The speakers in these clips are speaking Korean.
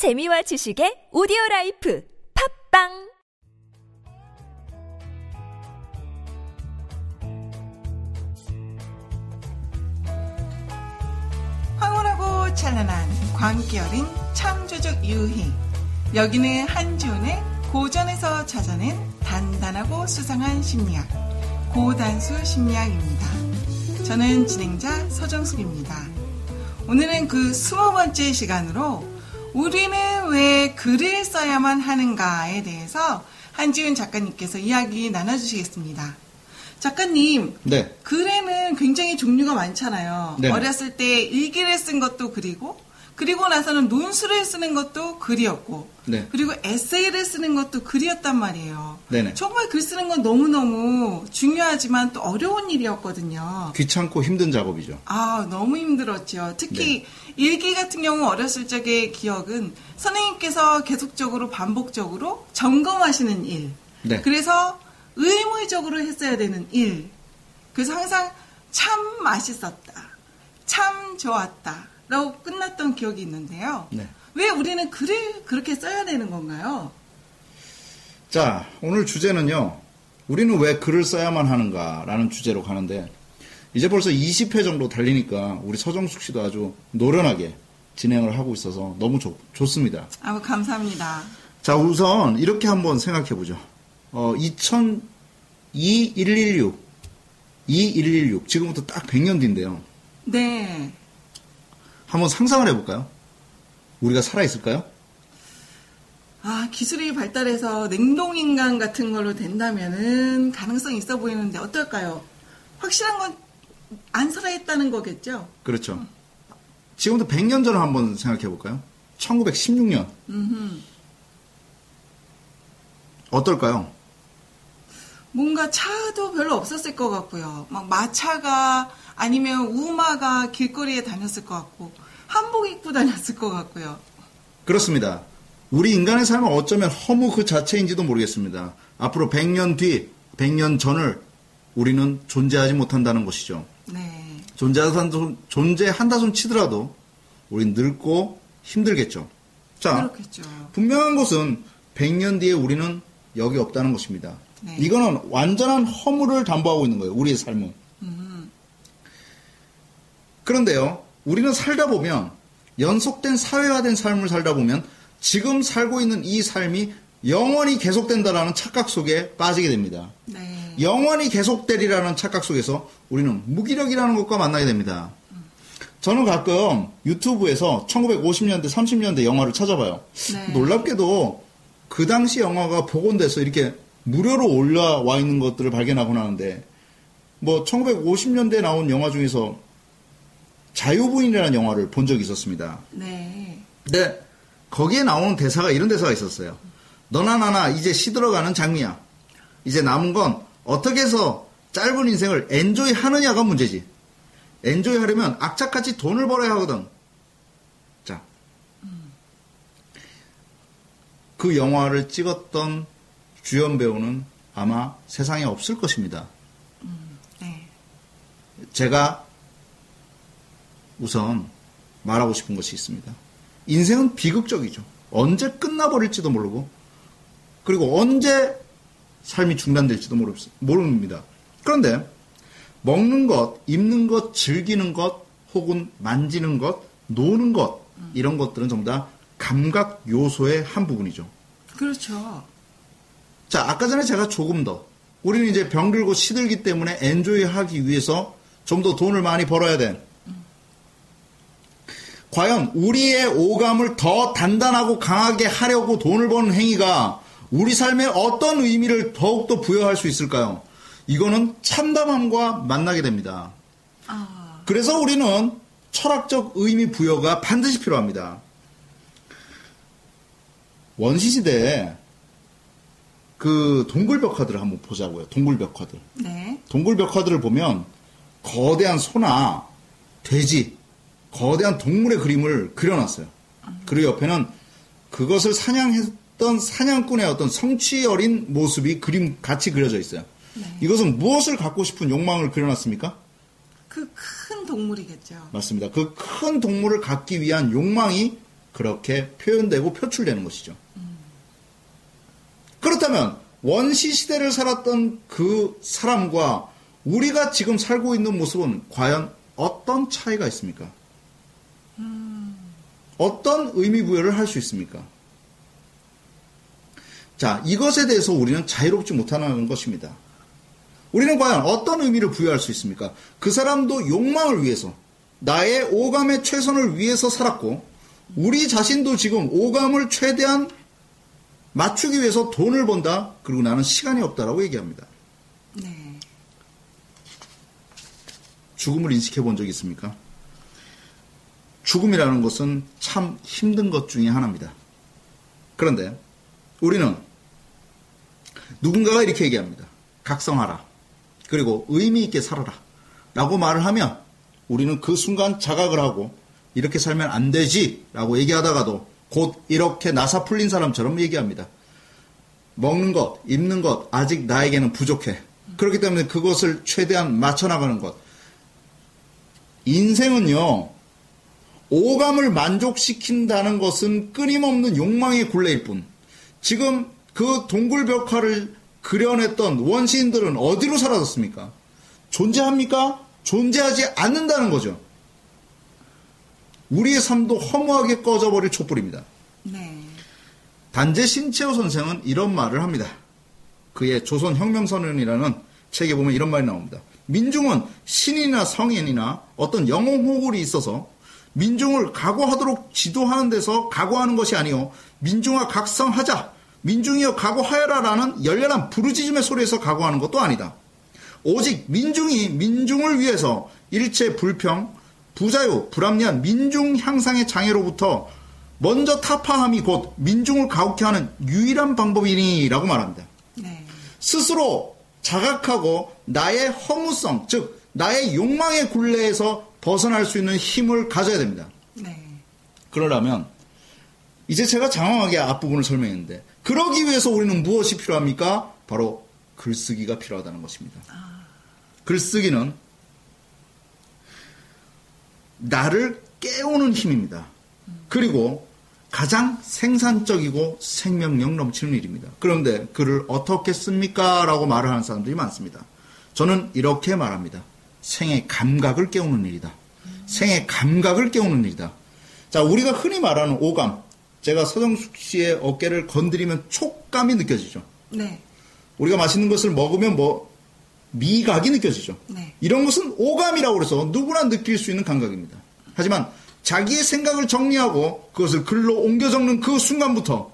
재미와 지식의 오디오 life 팟빵 황홀하고 찬란한 광기 어린 창조적 유희. 여기는 한지훈의 고전에서 찾아낸 단단하고 수상한 심리학. 고단수 심리학입니다. 저는 진행자 서정숙입니다. 오늘은 그 스무 번째 시간으로 우리는 왜 글을 써야만 하는가에 대해서 한지훈 작가님께서 이야기 나눠주시겠습니다. 작가님, 네. 글에는 굉장히 종류가 많잖아요. 네. 어렸을 때 일기를 쓴 것도 글이고, 그리고 나서는 논술을 쓰는 것도 글이었고, 네. 그리고 에세이를 쓰는 것도 글이었단 말이에요. 네네. 정말 글 쓰는 건 너무너무 중요하지만 또 어려운 일이었거든요. 귀찮고 힘든 작업이죠. 아, 너무 힘들었죠. 특히 네. 일기 같은 경우 어렸을 적의 기억은 선생님께서 계속적으로 반복적으로 점검하시는 일. 네. 그래서 의무적으로 했어야 되는 일. 그래서 항상 참 맛있었다. 참 좋았다. 라고 끝났던 기억이 있는데요. 네. 왜 우리는 글을 그렇게 써야 되는 건가요? 자, 오늘 주제는요. 우리는 왜 글을 써야만 하는가라는 주제로 가는데 이제 벌써 20회 정도 달리니까 우리 서정숙 씨도 아주 노련하게 진행을 하고 있어서 너무 좋, 좋습니다. 아무 감사합니다. 자, 우선 이렇게 한번 생각해 보죠. 어, 2000, 2116, 2116, 지금부터 딱 100년 뒤인데요. 네. 한번 상상을 해볼까요? 우리가 살아있을까요? 아, 기술이 발달해서 냉동인간 같은 걸로 된다면은 가능성이 있어 보이는데 어떨까요? 확실한 건 안 살아있다는 거겠죠? 그렇죠. 지금부터 100년 전을 한번 생각해 볼까요? 1916년. 어떨까요? 뭔가 차도 별로 없었을 것 같고요. 막 마차가 아니면 우마가 길거리에 다녔을 것 같고 한복 입고 다녔을 것 같고요. 그렇습니다. 우리 인간의 삶은 어쩌면 허무 그 자체인지도 모르겠습니다. 앞으로 100년 뒤, 100년 전을 우리는 존재하지 못한다는 것이죠. 네. 존재한다 손, 존재한다 손 치더라도 우린 늙고 힘들겠죠. 자, 그렇겠죠. 분명한 것은 100년 뒤에 우리는 여기 없다는 것입니다. 네. 이거는 완전한 허물을 담보하고 있는 거예요. 우리의 삶은. 그런데요, 우리는 살다 보면 연속된 사회화된 삶을 살다 보면 지금 살고 있는 이 삶이 영원히 계속된다라는 착각 속에 빠지게 됩니다. 네. 영원히 계속되리라는 착각 속에서 우리는 무기력이라는 것과 만나게 됩니다. 저는 가끔 유튜브에서 1950년대, 30년대 영화를 찾아봐요. 네. 놀랍게도 그 당시 영화가 복원돼서 이렇게 무료로 올라와 있는 것들을 발견하곤 하는데, 뭐, 1950년대에 나온 영화 중에서 자유부인이라는 영화를 본 적이 있었습니다. 네. 근데 거기에 나오는 대사가 이런 대사가 있었어요. 너나 나나 이제 시들어가는 장미야. 이제 남은 건 어떻게 해서 짧은 인생을 엔조이 하느냐가 문제지. 엔조이 하려면 악착같이 돈을 벌어야 하거든. 그 영화를 찍었던 주연 배우는 아마 세상에 없을 것입니다. 네. 제가 우선 말하고 싶은 것이 있습니다. 인생은 비극적이죠. 언제 끝나버릴지도 모르고, 그리고 언제 삶이 중단될지도 모르, 모릅니다. 그런데, 먹는 것, 입는 것, 즐기는 것, 혹은 만지는 것, 노는 것, 이런 것들은 전부 다 감각 요소의 한 부분이죠. 그렇죠. 자, 아까 전에 제가 조금 더, 우리는 이제 병들고 시들기 때문에 엔조이 하기 위해서 좀 더 돈을 많이 벌어야 돼. 과연 우리의 오감을 더 단단하고 강하게 하려고 돈을 버는 행위가 우리 삶에 어떤 의미를 더욱더 부여할 수 있을까요? 이거는 참담함과 만나게 됩니다. 아, 그래서 우리는 철학적 의미 부여가 반드시 필요합니다. 원시시대에 그 동굴벽화들을 한번 보자고요. 동굴벽화들. 네. 동굴벽화들을 보면 거대한 소나 돼지, 거대한 동물의 그림을 그려놨어요. 그리고 옆에는 그것을 사냥했던 사냥꾼의 어떤 성취 어린 모습이 그림 같이 그려져 있어요. 이것은 무엇을 갖고 싶은 욕망을 그려놨습니까? 그 큰 동물이겠죠. 맞습니다. 그 큰 동물을 갖기 위한 욕망이 그렇게 표현되고 표출되는 것이죠. 그렇다면 원시 시대를 살았던 그 사람과 우리가 지금 살고 있는 모습은 과연 어떤 차이가 있습니까? 어떤 의미 부여를 할 수 있습니까? 자, 이것에 대해서 우리는 자유롭지 못하는 것입니다. 우리는 과연 어떤 의미를 부여할 수 있습니까? 그 사람도 욕망을 위해서, 나의 오감의 최선을 위해서 살았고, 우리 자신도 지금 오감을 최대한 맞추기 위해서 돈을 번다. 그리고 나는 시간이 없다라고 얘기합니다. 네. 죽음을 인식해 본 적 있습니까? 죽음이라는 것은 참 힘든 것 중에 하나입니다. 그런데 우리는 누군가가 이렇게 얘기합니다. 각성하라. 그리고 의미 있게 살아라. 라고 말을 하면 우리는 그 순간 자각을 하고 이렇게 살면 안 되지. 라고 얘기하다가도 곧 이렇게 나사 풀린 사람처럼 얘기합니다. 먹는 것, 입는 것, 아직 나에게는 부족해. 그렇기 때문에 그것을 최대한 맞춰나가는 것. 인생은요, 오감을 만족시킨다는 것은 끊임없는 욕망의 굴레일 뿐. 지금 그 동굴 벽화를 그려냈던 원시인들은 어디로 사라졌습니까? 존재합니까? 존재하지 않는다는 거죠. 우리의 삶도 허무하게 꺼져버릴 촛불입니다. 네. 단재 신채호 선생은 이런 말을 합니다. 그의 조선혁명선언이라는 책에 보면 이런 말이 나옵니다. 민중은 신인이나 성인이나 어떤 영웅 호굴이 있어서 민중을 각오하도록 지도하는 데서 각오하는 것이 아니요 민중아 각성하자 민중이여 각오하여라라는 열렬한 부르짖음의 소리에서 각오하는 것도 아니다. 오직 민중이 민중을 위해서 일체 불평, 부자유, 불합리한 민중 향상의 장애로부터 먼저 타파함이 곧 민중을 가혹해 하는 유일한 방법이니라고 말합니다. 네. 스스로 자각하고 나의 허무성, 즉 나의 욕망의 굴레에서 벗어날 수 있는 힘을 가져야 됩니다. 네. 그러려면 이제 제가 장황하게 앞부분을 설명했는데 그러기 위해서 우리는 무엇이 필요합니까? 바로 글쓰기가 필요하다는 것입니다. 글쓰기는 나를 깨우는 힘입니다. 그리고 가장 생산적이고 생명력 넘치는 일입니다. 그런데 글을 어떻게 씁니까? 라고 말을 하는 사람들이 많습니다. 저는 이렇게 말합니다. 생의 감각을 깨우는 일이다. 생의 감각을 깨우는 일이다. 자, 우리가 흔히 말하는 오감. 제가 서정숙 씨의 어깨를 건드리면 촉감이 느껴지죠. 네. 우리가 맛있는 것을 먹으면 뭐 미각이 느껴지죠. 네. 이런 것은 오감이라고 그래서 누구나 느낄 수 있는 감각입니다. 하지만 자기의 생각을 정리하고 그것을 글로 옮겨 적는 그 순간부터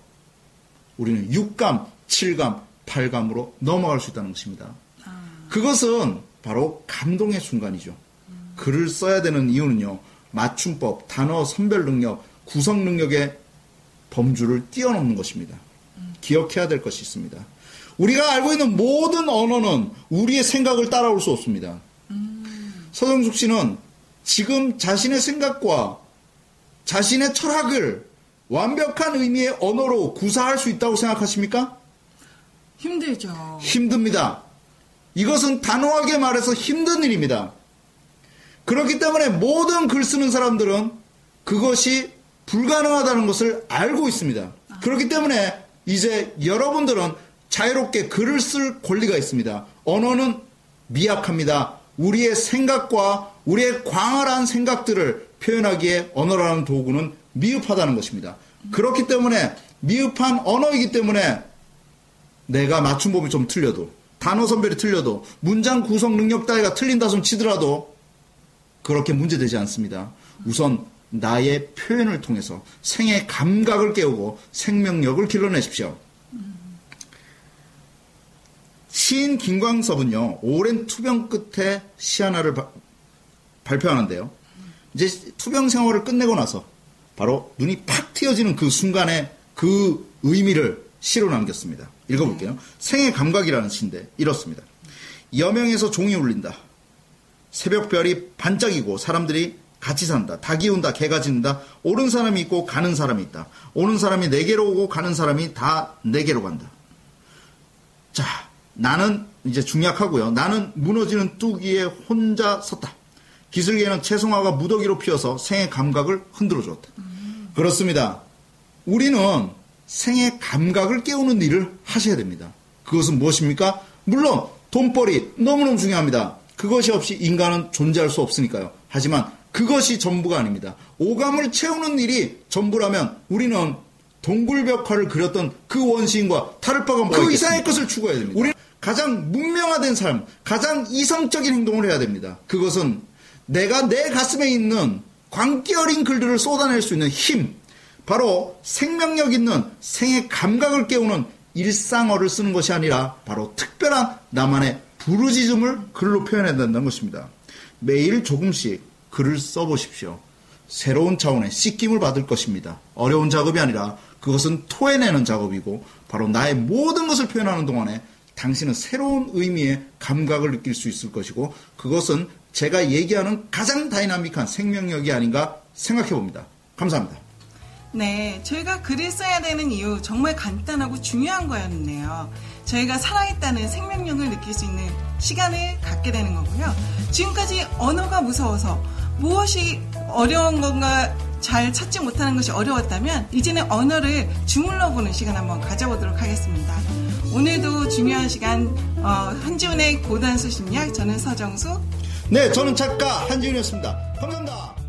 우리는 육감, 칠감, 팔감으로 넘어갈 수 있다는 것입니다. 그것은 바로 감동의 순간이죠. 글을 써야 되는 이유는요. 맞춤법, 단어 선별 능력, 구성 능력의 범주를 뛰어넘는 것입니다. 기억해야 될 것이 있습니다. 우리가 알고 있는 모든 언어는 우리의 생각을 따라올 수 없습니다. 서정숙 씨는 지금 자신의 생각과 자신의 철학을 완벽한 의미의 언어로 구사할 수 있다고 생각하십니까? 힘들죠. 힘듭니다. 이것은 단호하게 말해서 힘든 일입니다. 그렇기 때문에 모든 글 쓰는 사람들은 그것이 불가능하다는 것을 알고 있습니다. 그렇기 때문에 이제 여러분들은 자유롭게 글을 쓸 권리가 있습니다. 언어는 미약합니다. 우리의 생각과 우리의 광활한 생각들을 표현하기에 언어라는 도구는 미흡하다는 것입니다. 그렇기 때문에 미흡한 언어이기 때문에 내가 맞춤법이 좀 틀려도 단어 선별이 틀려도 문장 구성 능력 따위가 틀린다 손 치더라도 그렇게 문제되지 않습니다. 우선 나의 표현을 통해서 생의 감각을 깨우고 생명력을 길러내십시오. 시인 김광섭은요, 오랜 투병 끝에 시 하나를 바- 발표하는데요. 이제 투병 생활을 끝내고 나서 바로 눈이 팍 트여지는 그 순간에 그 의미를 시로 남겼습니다. 읽어볼게요. 생의 감각이라는 시인데 이렇습니다. 여명에서 종이 울린다. 새벽별이 반짝이고 사람들이 같이 산다. 닭이 온다. 개가 짖는다. 오는 사람이 있고 가는 사람이 있다. 오는 사람이 내게로 오고 가는 사람이 다 내게로 간다. 자, 나는 이제 중약하고요. 나는 무너지는 뚜기에 혼자 섰다. 기슭에는 채송화가 무더기로 피어서 생의 감각을 흔들어 주었다. 그렇습니다. 우리는 생의 감각을 깨우는 일을 하셔야 됩니다. 그것은 무엇입니까? 물론 돈벌이 너무너무 중요합니다. 그것이 없이 인간은 존재할 수 없으니까요. 하지만 그것이 전부가 아닙니다. 오감을 채우는 일이 전부라면 우리는 동굴벽화를 그렸던 그 원시인과 다를 바가 뭐그? 이상의 것을 추구해야 됩니다. 우리는 가장 문명화된 삶, 가장 이성적인 행동을 해야 됩니다. 그것은 내가 내 가슴에 있는 광기 어린 글들을 쏟아낼 수 있는 힘, 바로 생명력 있는 생의 감각을 깨우는 일상어를 쓰는 것이 아니라 바로 특별한 나만의 부르짖음을 글로 표현해야 된다는 것입니다. 매일 조금씩 글을 써보십시오. 새로운 차원의 씻김을 받을 것입니다. 어려운 작업이 아니라 그것은 토해내는 작업이고 바로 나의 모든 것을 표현하는 동안에 당신은 새로운 의미의 감각을 느낄 수 있을 것이고 그것은 제가 얘기하는 가장 다이나믹한 생명력이 아닌가 생각해 봅니다. 감사합니다. 네, 저희가 글을 써야 되는 이유 정말 간단하고 중요한 거였네요. 저희가 살아있다는 생명력을 느낄 수 있는 시간을 갖게 되는 거고요. 지금까지 언어가 무서워서 무엇이 어려운 건가 잘 찾지 못하는 것이 어려웠다면 이제는 언어를 주물러 보는 시간 한번 가져보도록 하겠습니다. 오늘도 중요한 시간 어, 한지훈의 고단수 심리학 저는 서정수 네 저는 작가 한지훈이었습니다. 감사합니다.